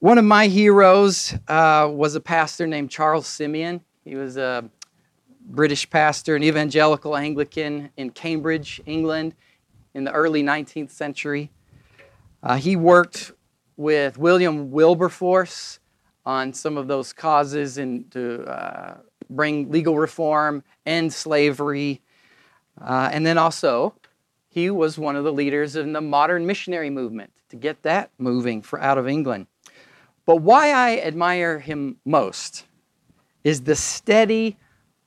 One of my heroes uh, was a pastor named Charles Simeon. He was a British pastor, an evangelical Anglican in Cambridge, England, in the early 19th century. Uh, he worked with William Wilberforce on some of those causes and to uh, bring legal reform, end slavery, uh, and then also he was one of the leaders in the modern missionary movement to get that moving for out of England. But why I admire him most is the steady,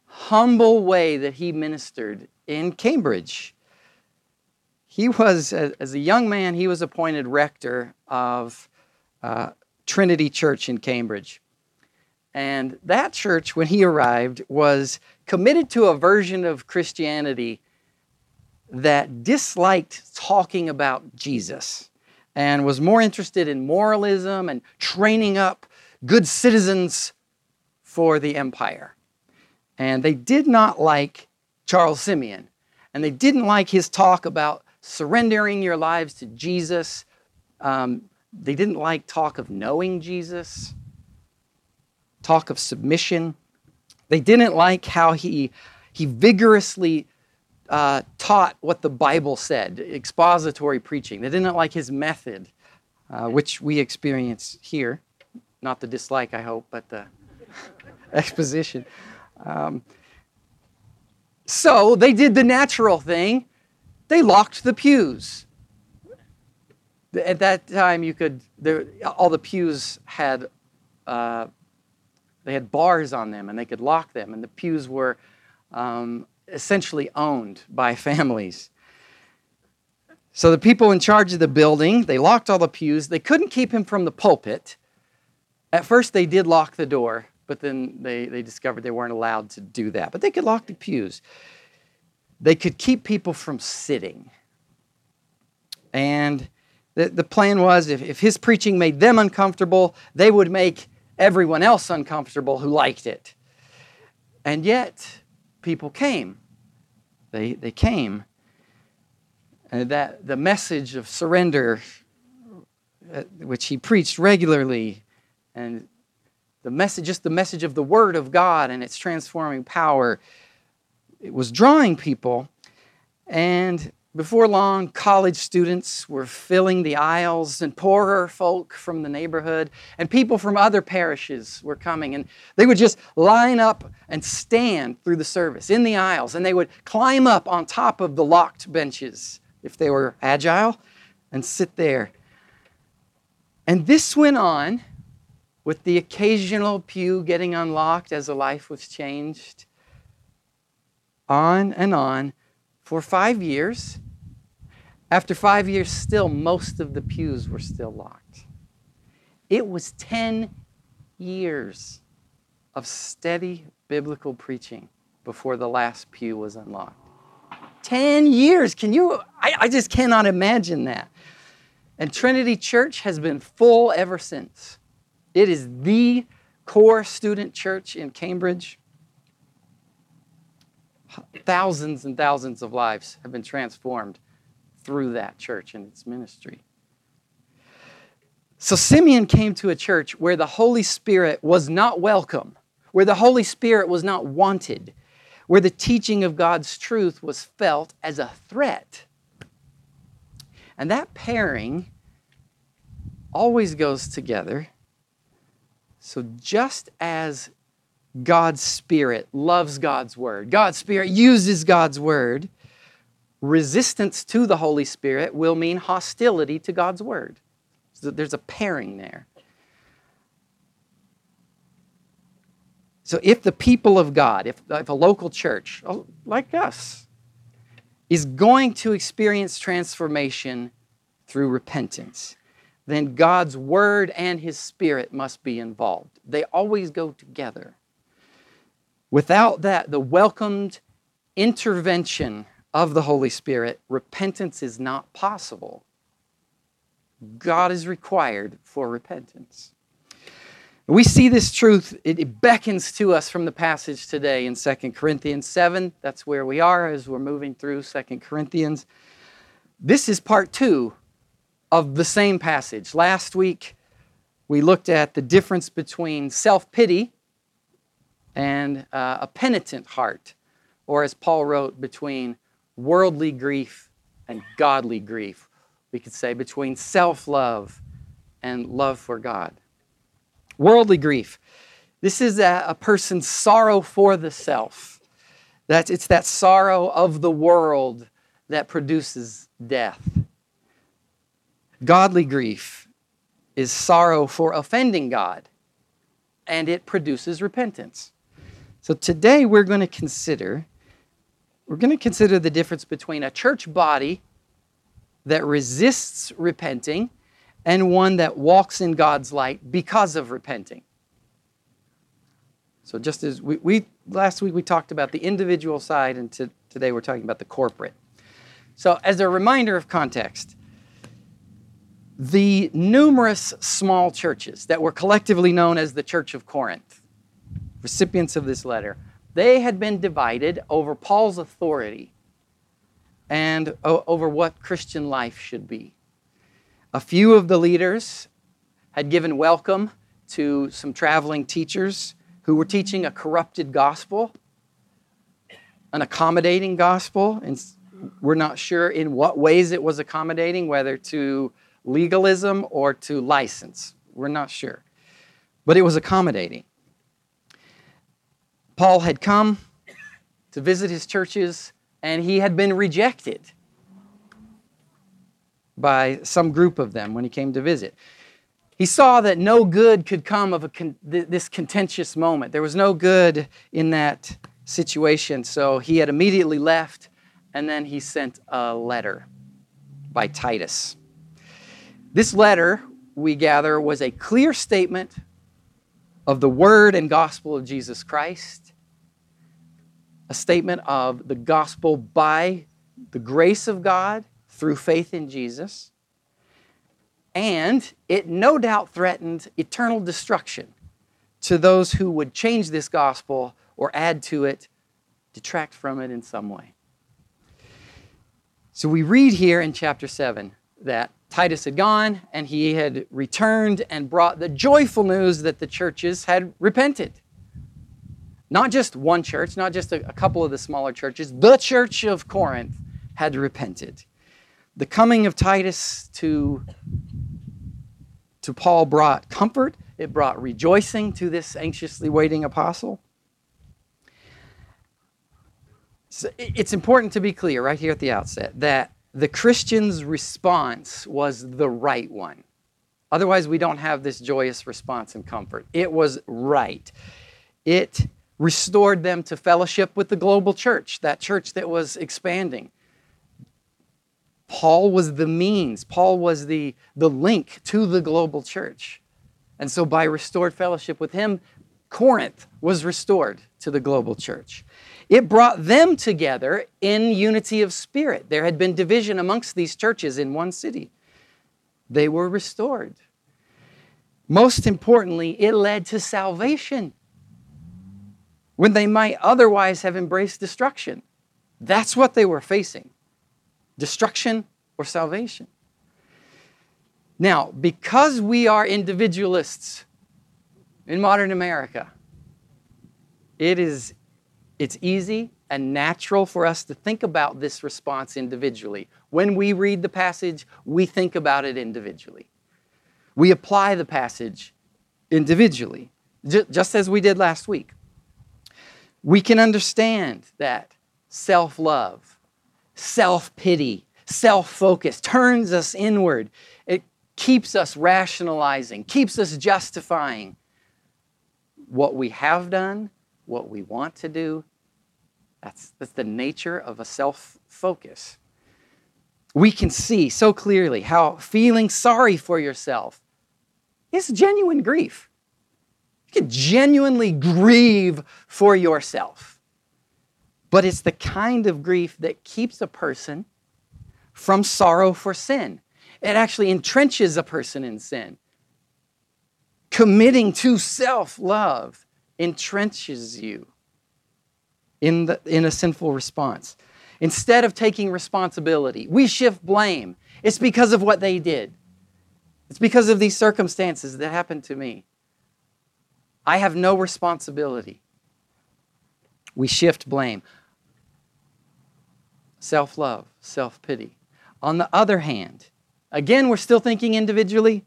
humble way that he ministered in Cambridge. He was, as a young man, he was appointed rector of uh, Trinity Church in Cambridge. And that church, when he arrived, was committed to a version of Christianity that disliked talking about Jesus and was more interested in moralism and training up good citizens for the empire. And they did not like Charles Simeon. And they didn't like his talk about surrendering your lives to Jesus. Um, they didn't like talk of knowing Jesus, talk of submission. They didn't like how he, he vigorously uh, taught what the Bible said, expository preaching. They didn't like his method, uh, which we experience here. Not the dislike, I hope, but the exposition. Um, so they did the natural thing. They locked the pews. At that time, you could there, all the pews had uh, they had bars on them, and they could lock them. And the pews were um, essentially owned by families. So the people in charge of the building they locked all the pews. They couldn't keep him from the pulpit. At first, they did lock the door, but then they, they discovered they weren't allowed to do that. But they could lock the pews. They could keep people from sitting. And the, the plan was if, if his preaching made them uncomfortable, they would make everyone else uncomfortable who liked it. And yet, people came. They, they came. And that the message of surrender, uh, which he preached regularly, and the message, just the message of the Word of God and its transforming power, it was drawing people. And before long, college students were filling the aisles, and poorer folk from the neighborhood and people from other parishes were coming. And they would just line up and stand through the service in the aisles, and they would climb up on top of the locked benches if they were agile and sit there. And this went on with the occasional pew getting unlocked as a life was changed. On and on for five years. After five years, still, most of the pews were still locked. It was 10 years of steady biblical preaching before the last pew was unlocked. 10 years. Can you? I, I just cannot imagine that. And Trinity Church has been full ever since. It is the core student church in Cambridge. Thousands and thousands of lives have been transformed through that church and its ministry. So Simeon came to a church where the Holy Spirit was not welcome, where the Holy Spirit was not wanted, where the teaching of God's truth was felt as a threat. And that pairing always goes together so, just as God's Spirit loves God's Word, God's Spirit uses God's Word, resistance to the Holy Spirit will mean hostility to God's Word. So there's a pairing there. So, if the people of God, if, if a local church oh, like us, is going to experience transformation through repentance, then God's Word and His Spirit must be involved. They always go together. Without that, the welcomed intervention of the Holy Spirit, repentance is not possible. God is required for repentance. We see this truth, it beckons to us from the passage today in 2 Corinthians 7. That's where we are as we're moving through 2 Corinthians. This is part two of the same passage. Last week, We looked at the difference between self pity and uh, a penitent heart, or as Paul wrote, between worldly grief and godly grief. We could say between self love and love for God. Worldly grief. This is a, a, person's sorrow for the self. That's, it's that sorrow of the world that produces death. Godly grief is sorrow for offending God, and it produces repentance. So today we're going to consider we're going to consider the difference between a church body that resists repenting and one that walks in God's light because of repenting. So just as we, we last week we talked about the individual side and to, today we're talking about the corporate. So as a reminder of context, the numerous small churches that were collectively known as the Church of Corinth, recipients of this letter, they had been divided over Paul's authority and over what Christian life should be. A few of the leaders had given welcome to some traveling teachers who were teaching a corrupted gospel, an accommodating gospel, and we're not sure in what ways it was accommodating, whether to legalism or to license. We're not sure. But it was accommodating. Paul had come to visit his churches and he had been rejected by some group of them when he came to visit. He saw that no good could come of con- this contentious moment. There was no good in that situation, so he had immediately left and then he sent a letter by Titus. This letter, we gather, was a clear statement of the word and gospel of Jesus Christ, a statement of the gospel by the grace of God through faith in Jesus, and it no doubt threatened eternal destruction to those who would change this gospel or add to it, detract from it in some way. So we read here in chapter 7 that Titus had gone and he had returned and brought the joyful news that the churches had repented. Not just one church, not just a, a, couple of the smaller churches, the church of Corinth had repented. The coming of Titus to, to Paul brought comfort, it brought rejoicing to this anxiously waiting apostle. So it's important to be clear right here at the outset that the Christian's response was the right one. Otherwise, we don't have this joyous response and comfort. It was right. It restored them to fellowship with the global church, that church that was expanding. Paul was the means, Paul was the, the link to the global church. And so, by restored fellowship with him, Corinth was restored to the global church. It brought them together in unity of spirit. There had been division amongst these churches in one city. They were restored. Most importantly, it led to salvation when they might otherwise have embraced destruction. That's what they were facing destruction or salvation. Now, because we are individualists in modern America, it is it's easy and natural for us to think about this response individually. When we read the passage, we think about it individually. We apply the passage individually, just as we did last week. We can understand that self love, self pity, self focus turns us inward. It keeps us rationalizing, keeps us justifying what we have done, what we want to do, that's, that's the nature of a self focus. We can see so clearly how feeling sorry for yourself is genuine grief. You can genuinely grieve for yourself. But it's the kind of grief that keeps a person from sorrow for sin. It actually entrenches a person in sin. Committing to self love entrenches you in, the, in a sinful response. Instead of taking responsibility, we shift blame. It's because of what they did. It's because of these circumstances that happened to me. I have no responsibility. We shift blame. Self love, self pity. On the other hand, again, we're still thinking individually.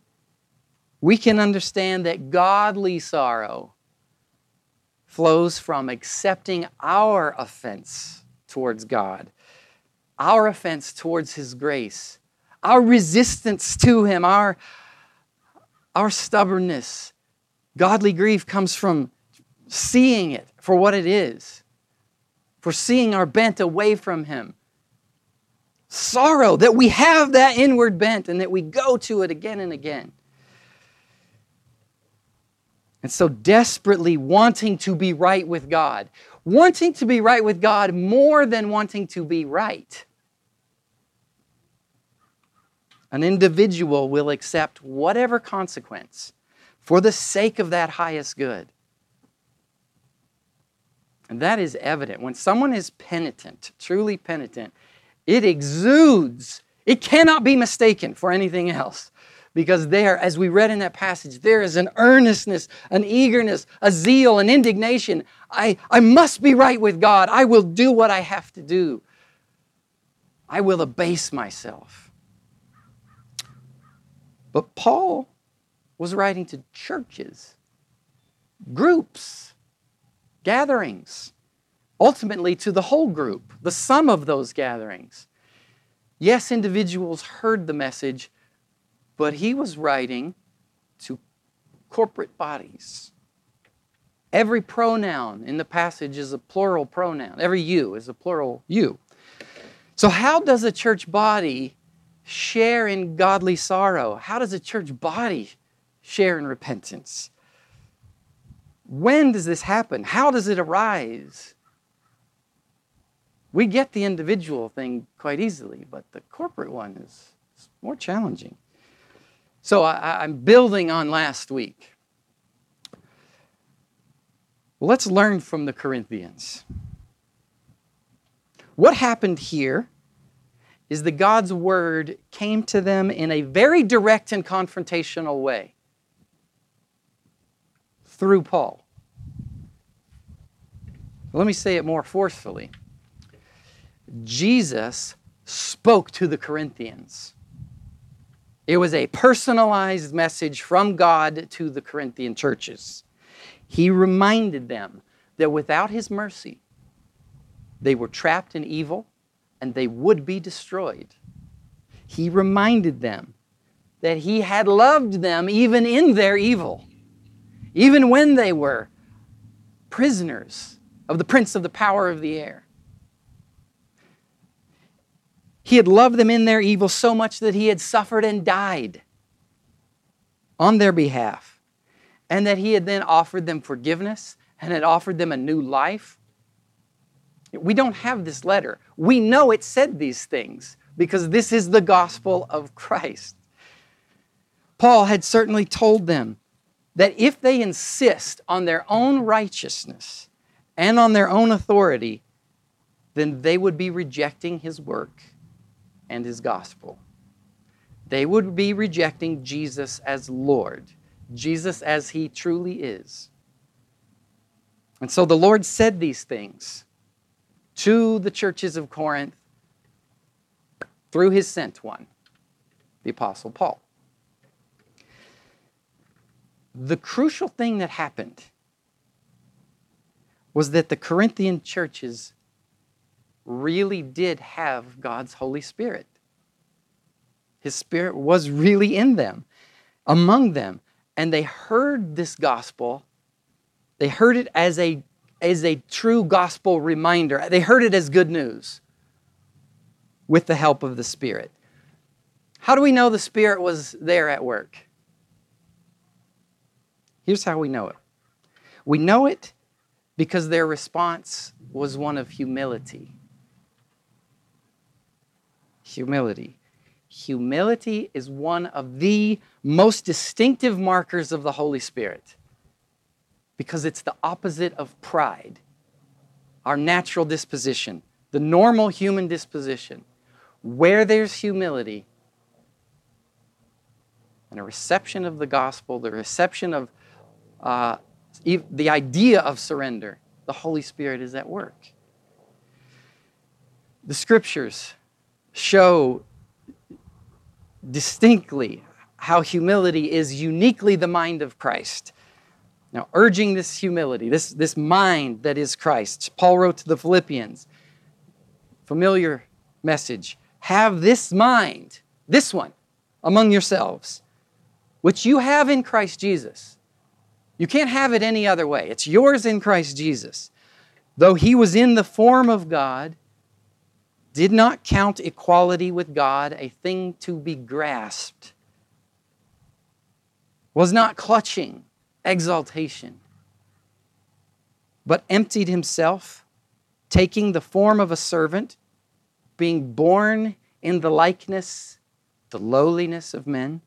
We can understand that godly sorrow flows from accepting our offense towards God, our offense towards His grace, our resistance to Him, our, our stubbornness. Godly grief comes from seeing it for what it is, for seeing our bent away from Him. Sorrow that we have that inward bent and that we go to it again and again. And so, desperately wanting to be right with God, wanting to be right with God more than wanting to be right. An individual will accept whatever consequence for the sake of that highest good. And that is evident. When someone is penitent, truly penitent, it exudes, it cannot be mistaken for anything else because there, as we read in that passage, there is an earnestness, an eagerness, a zeal, an indignation. I, I must be right with God. I will do what I have to do. I will abase myself. But Paul was writing to churches, groups, gatherings, ultimately to the whole group, the sum of those gatherings. Yes, individuals heard the message, but he was writing to corporate bodies. Every pronoun in the passage is a plural pronoun. Every you is a plural you. So, how does a church body share in godly sorrow? How does a church body share in repentance? When does this happen? How does it arise? We get the individual thing quite easily, but the corporate one is more challenging. So I, am building on last week. Let's learn from the Corinthians. What happened here is that God's word came to them in a very direct and confrontational way through Paul. Let me say it more forcefully. Jesus spoke to the Corinthians. It was a personalized message from God to the Corinthian churches. He reminded them that without His mercy, they were trapped in evil and they would be destroyed. He reminded them that He had loved them even in their evil, even when they were prisoners of the prince of the power of the air. He had loved them in their evil so much that he had suffered and died on their behalf, and that he had then offered them forgiveness and had offered them a new life. We don't have this letter. We know it said these things because this is the gospel of Christ. Paul had certainly told them that if they insist on their own righteousness and on their own authority, then they would be rejecting his work and his gospel. They would be rejecting Jesus as Lord, Jesus as he truly is. And so the Lord said these things to the churches of Corinth through his sent one, the Apostle Paul. The crucial thing that happened was that the Corinthian churches really did have God's Holy Spirit. His Spirit was really in them, among them. And they heard this gospel. They heard it as a, as a true gospel reminder. They heard it as good news with the help of the Spirit. How do we know the Spirit was there at work? Here's how we know it we know it because their response was one of humility humility. Humility is one of the most distinctive markers of the Holy Spirit because it's the opposite of pride, our natural disposition, the normal human disposition. Where there's humility, and a reception of the gospel, the reception of uh, the idea of surrender, the Holy Spirit is at work. The scriptures show distinctly how humility is uniquely the mind of Christ. Now, urging this humility, this, this mind that is Christ, Paul wrote to the Philippians, familiar message have this mind, this one, among yourselves, which you have in Christ Jesus. You can't have it any other way. It's yours in Christ Jesus. Though he was in the form of God, did not count equality with God a thing to be grasped, was not clutching exaltation, but emptied himself, taking the form of a servant, being born in the likeness, the lowliness of men,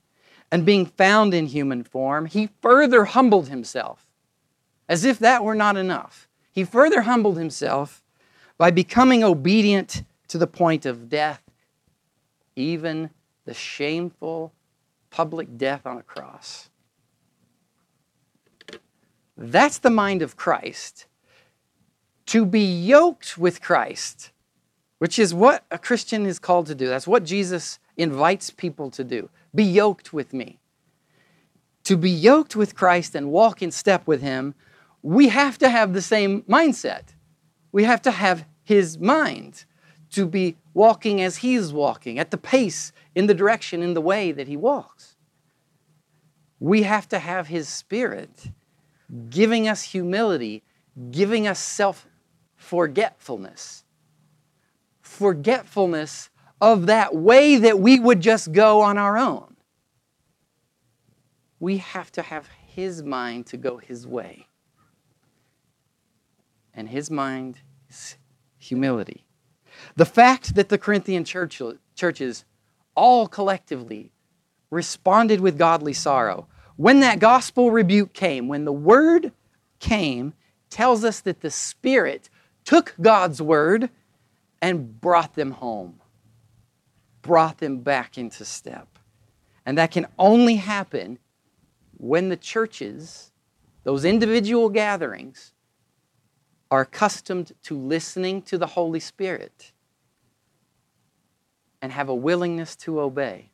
and being found in human form, he further humbled himself, as if that were not enough. He further humbled himself by becoming obedient to the point of death, even the shameful public death on a cross. That's the mind of Christ. To be yoked with Christ, which is what a Christian is called to do. That's what Jesus invites people to do. Be yoked with me. To be yoked with Christ and walk in step with Him, we have to have the same mindset. We have to have His mind to be walking as He's walking, at the pace, in the direction, in the way that He walks. We have to have His Spirit giving us humility, giving us self forgetfulness. Forgetfulness of that way that we would just go on our own. We have to have His mind to go His way. And His mind is humility. The fact that the Corinthian church, churches all collectively responded with godly sorrow when that gospel rebuke came, when the word came, tells us that the Spirit took God's word and brought them home, brought them back into step. And that can only happen when the churches, those individual gatherings, are accustomed to listening to the Holy Spirit and have a willingness to obey.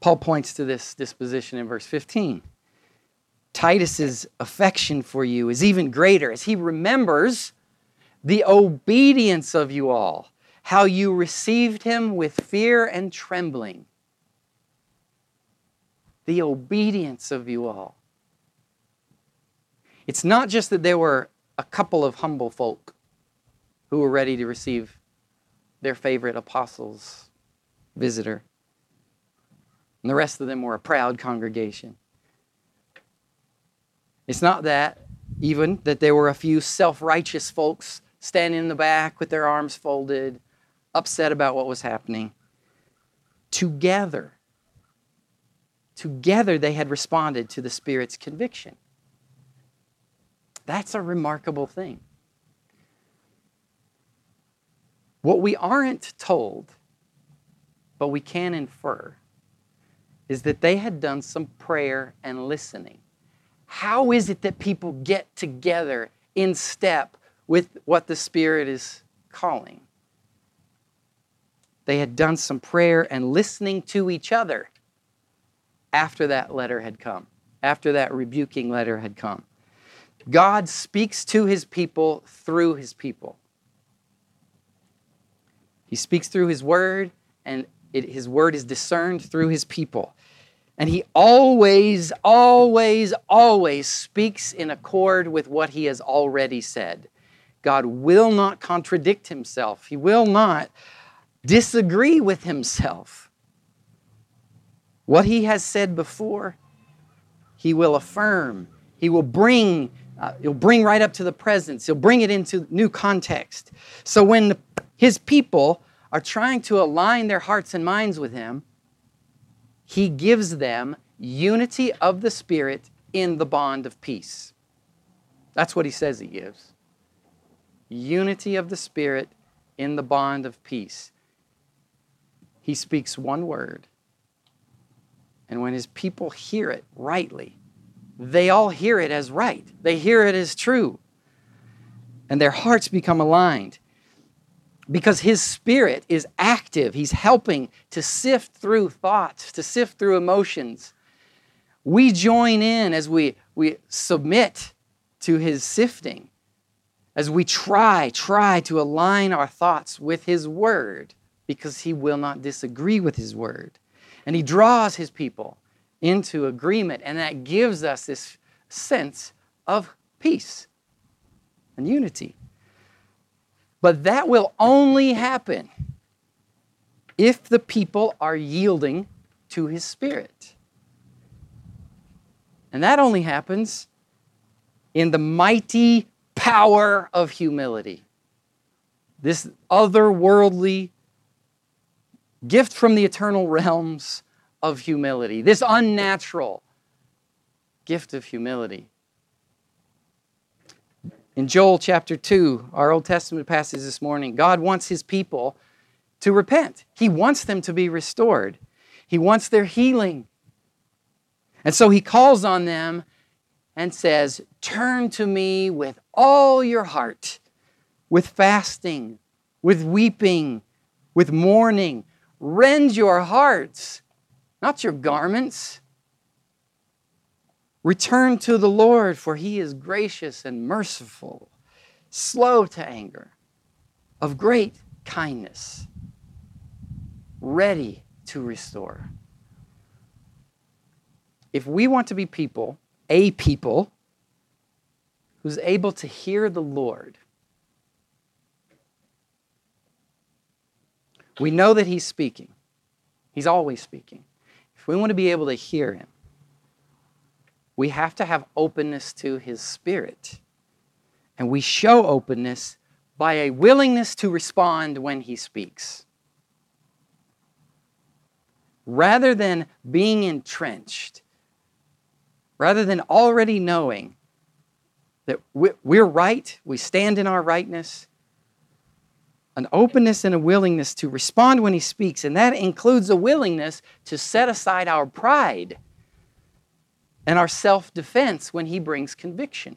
Paul points to this disposition in verse 15. Titus's affection for you is even greater as he remembers the obedience of you all, how you received him with fear and trembling. The obedience of you all. It's not just that there were a couple of humble folk who were ready to receive their favorite apostles' visitor and the rest of them were a proud congregation. It's not that, even, that there were a few self righteous folks standing in the back with their arms folded, upset about what was happening. Together, together they had responded to the Spirit's conviction. That's a remarkable thing. What we aren't told, but we can infer, is that they had done some prayer and listening. How is it that people get together in step with what the Spirit is calling? They had done some prayer and listening to each other after that letter had come, after that rebuking letter had come. God speaks to his people through his people. He speaks through his word, and it, his word is discerned through his people. And he always, always, always speaks in accord with what he has already said. God will not contradict himself, he will not disagree with himself. What he has said before, he will affirm. He will bring, uh, he'll bring right up to the presence. He'll bring it into new context. So when his people are trying to align their hearts and minds with Him, He gives them unity of the Spirit in the bond of peace. That's what He says He gives. Unity of the Spirit in the bond of peace. he speaks one word. And when his people hear it rightly, they all hear it as right. They hear it as true. And their hearts become aligned because his spirit is active. He's helping to sift through thoughts, to sift through emotions. We join in as we, we submit to his sifting, as we try, try to align our thoughts with his word, because he will not disagree with his word. And he draws his people into agreement, and that gives us this sense of peace and unity. But that will only happen if the people are yielding to his spirit. And that only happens in the mighty power of humility. This otherworldly gift from the eternal realms of humility, this unnatural gift of humility. In Joel chapter 2, our Old Testament passage this morning, God wants his people to repent. He wants them to be restored. He wants their healing. And so he calls on them and says, Turn to me with all your heart, with fasting, with weeping, with mourning. Rend your hearts, not your garments. Return to the Lord, for he is gracious and merciful, slow to anger, of great kindness, ready to restore. If we want to be people, a people, who's able to hear the Lord, we know that he's speaking. He's always speaking. If we want to be able to hear him, we have to have openness to His Spirit. And we show openness by a willingness to respond when He speaks. Rather than being entrenched, rather than already knowing that we're right, we stand in our rightness, an openness and a willingness to respond when He speaks, and that includes a willingness to set aside our pride and our self defense when He brings conviction.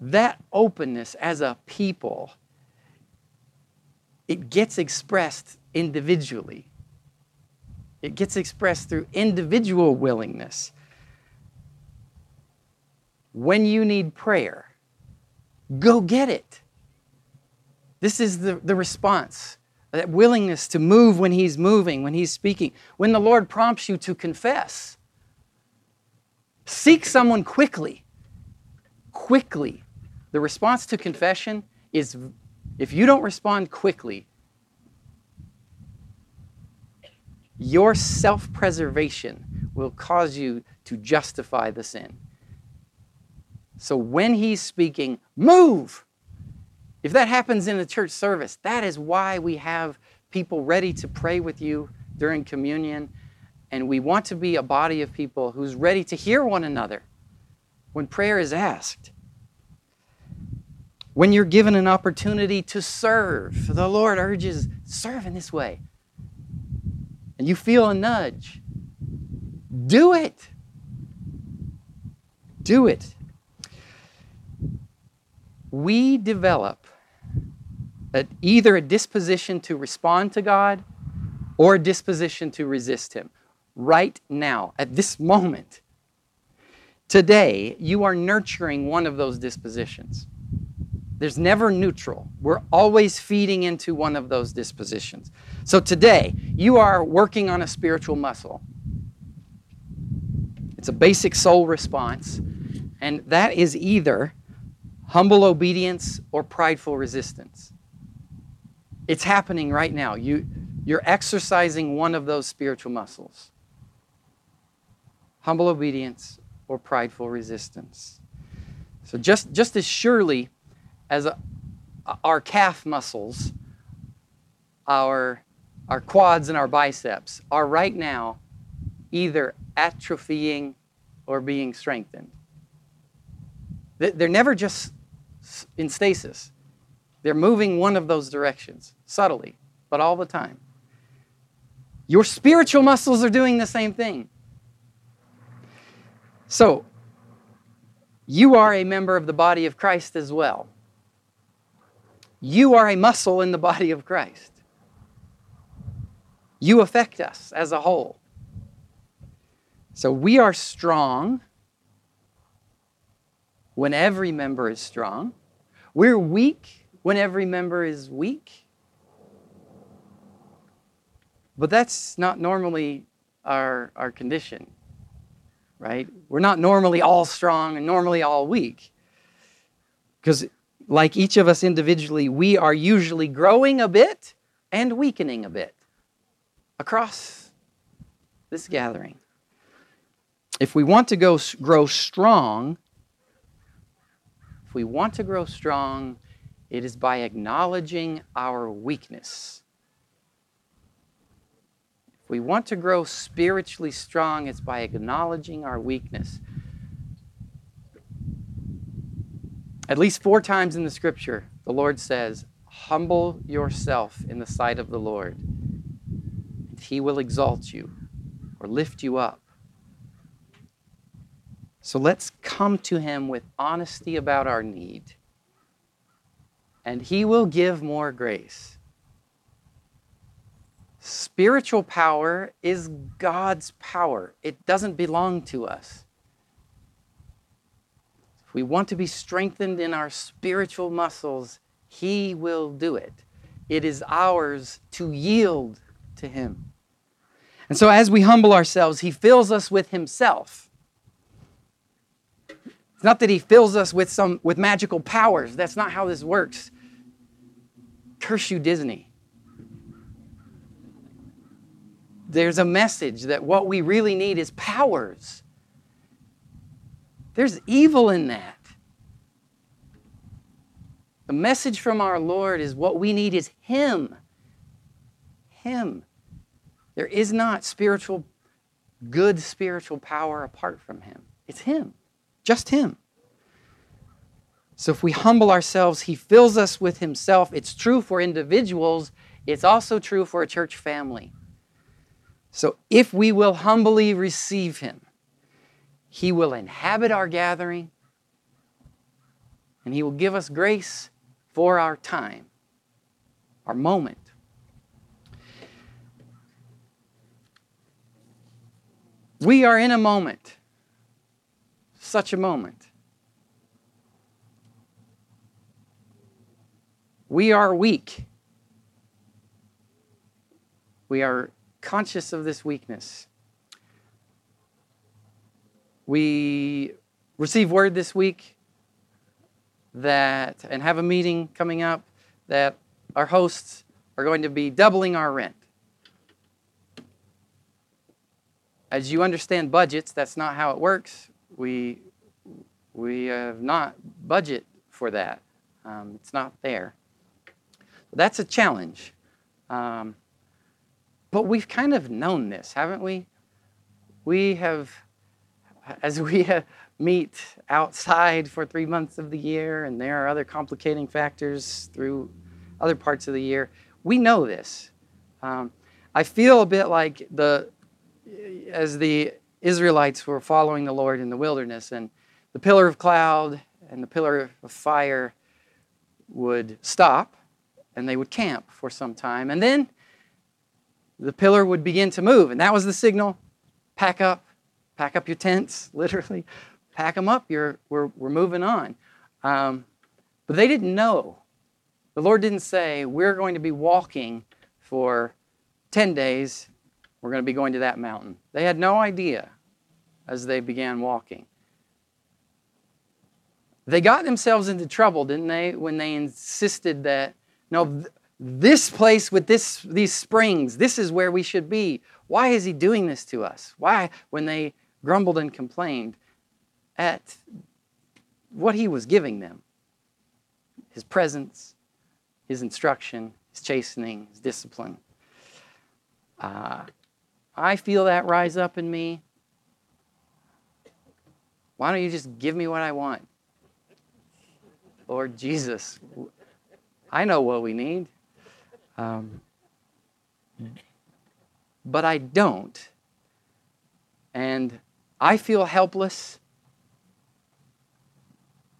That openness as a people, it gets expressed individually. It gets expressed through individual willingness. When you need prayer, go get it. This is the, the response that willingness to move when He's moving, when He's speaking. When the Lord prompts you to confess, seek someone quickly. Quickly. The response to confession is if you don't respond quickly, your self preservation will cause you to justify the sin. So when He's speaking, move! If that happens in a church service, that is why we have people ready to pray with you during communion. And we want to be a body of people who's ready to hear one another when prayer is asked. When you're given an opportunity to serve, the Lord urges, serve in this way. And you feel a nudge, do it. Do it. We develop a, either a disposition to respond to God or a disposition to resist Him. Right now, at this moment, today, you are nurturing one of those dispositions. There's never neutral. We're always feeding into one of those dispositions. So today, you are working on a spiritual muscle. It's a basic soul response, and that is either humble obedience or prideful resistance. It's happening right now. You, you're exercising one of those spiritual muscles humble obedience or prideful resistance. So, just, just as surely as a, our calf muscles, our, our quads and our biceps are right now either atrophying or being strengthened. They're never just in stasis. They're moving one of those directions, subtly, but all the time. Your spiritual muscles are doing the same thing. So, you are a member of the body of Christ as well. You are a muscle in the body of Christ. You affect us as a whole. So we are strong when every member is strong. We're weak when every member is weak. But that's not normally our, our condition, right? We're not normally all strong and normally all weak. Because, like each of us individually, we are usually growing a bit and weakening a bit across this gathering. If we want to go, grow strong, if we want to grow strong, it is by acknowledging our weakness. If we want to grow spiritually strong, it's by acknowledging our weakness. At least four times in the scripture, the Lord says, Humble yourself in the sight of the Lord, he will exalt you or lift you up. So let's come to Him with honesty about our need, and He will give more grace. Spiritual power is God's power, it doesn't belong to us. If we want to be strengthened in our spiritual muscles, He will do it. It is ours to yield to Him. And so, as we humble ourselves, He fills us with Himself. It's not that he fills us with some with magical powers. That's not how this works. Curse you, Disney. There's a message that what we really need is powers. There's evil in that. The message from our Lord is what we need is Him. Him. There is not spiritual, good spiritual power apart from Him. It's Him. Just Him. So if we humble ourselves, He fills us with Himself. It's true for individuals, it's also true for a church family. So if we will humbly receive Him, He will inhabit our gathering and He will give us grace for our time, our moment. We are in a moment such a moment. We are weak. We are conscious of this weakness. We receive word this week that, and have a meeting coming up, that our hosts are going to be doubling our rent. As you understand budgets, that's not how it works we we have not budget for that. Um, it's not there. That's a challenge. Um, but we've kind of known this, haven't we? We have, as we meet outside for three months of the year, and there are other complicating factors through other parts of the year. We know this. Um, I feel a bit like the, as the Israelites were following the Lord in the wilderness, and the pillar of cloud and the pillar of fire would stop and they would camp for some time. And then the pillar would begin to move, and that was the signal pack up, pack up your tents, literally. Pack them up, You're, we're, we're moving on. Um, but they didn't know. The Lord didn't say, We're going to be walking for 10 days we're going to be going to that mountain. They had no idea as they began walking. They got themselves into trouble, didn't they, when they insisted that, no, this place with this, these springs, this is where we should be. Why is he doing this to us? Why, when they grumbled and complained at what he was giving them his presence, his instruction, his chastening, his discipline. Uh, I feel that rise up in me. Why don't you just give me what I want? Lord Jesus, I know what we need. Um, but I don't. And I feel helpless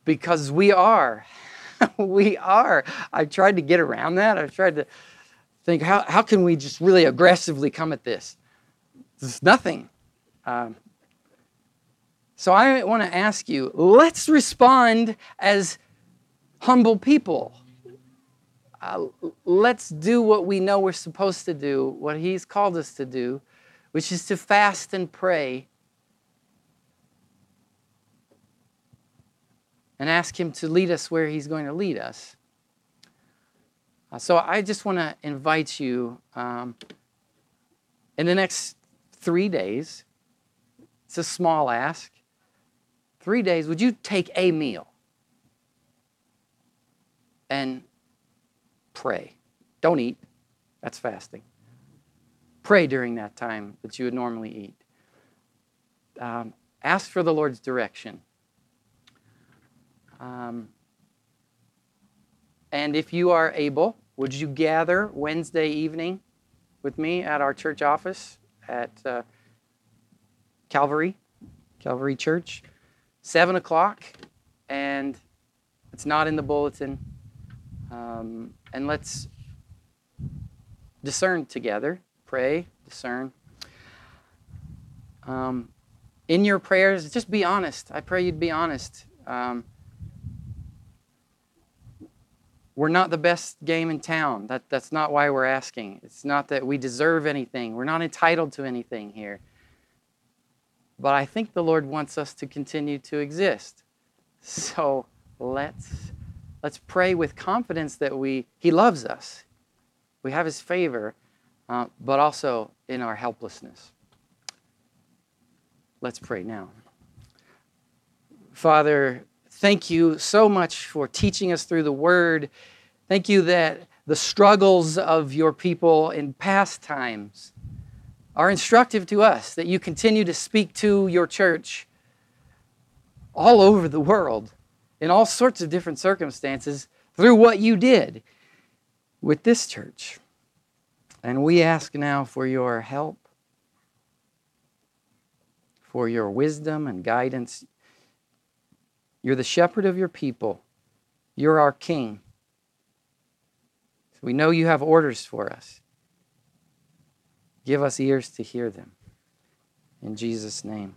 because we are. we are. I've tried to get around that. I've tried to think, how, how can we just really aggressively come at this? There's nothing. Um, so I want to ask you let's respond as humble people. Uh, let's do what we know we're supposed to do, what He's called us to do, which is to fast and pray and ask Him to lead us where He's going to lead us. Uh, so I just want to invite you um, in the next three days. It's a small ask. Three days, would you take a meal and pray? Don't eat, that's fasting. Pray during that time that you would normally eat. Um, ask for the Lord's direction. Um, and if you are able, would you gather Wednesday evening with me at our church office at uh, Calvary, Calvary Church, 7 o'clock, and it's not in the bulletin. Um, and let's discern together, pray, discern. Um, in your prayers, just be honest. I pray you'd be honest. Um, we're not the best game in town. That, that's not why we're asking. It's not that we deserve anything. We're not entitled to anything here. But I think the Lord wants us to continue to exist. So let's, let's pray with confidence that we, He loves us. We have His favor, uh, but also in our helplessness. Let's pray now. Father, Thank you so much for teaching us through the word. Thank you that the struggles of your people in past times are instructive to us, that you continue to speak to your church all over the world in all sorts of different circumstances through what you did with this church. And we ask now for your help, for your wisdom and guidance. You're the shepherd of your people. You're our king. We know you have orders for us. Give us ears to hear them. In Jesus' name.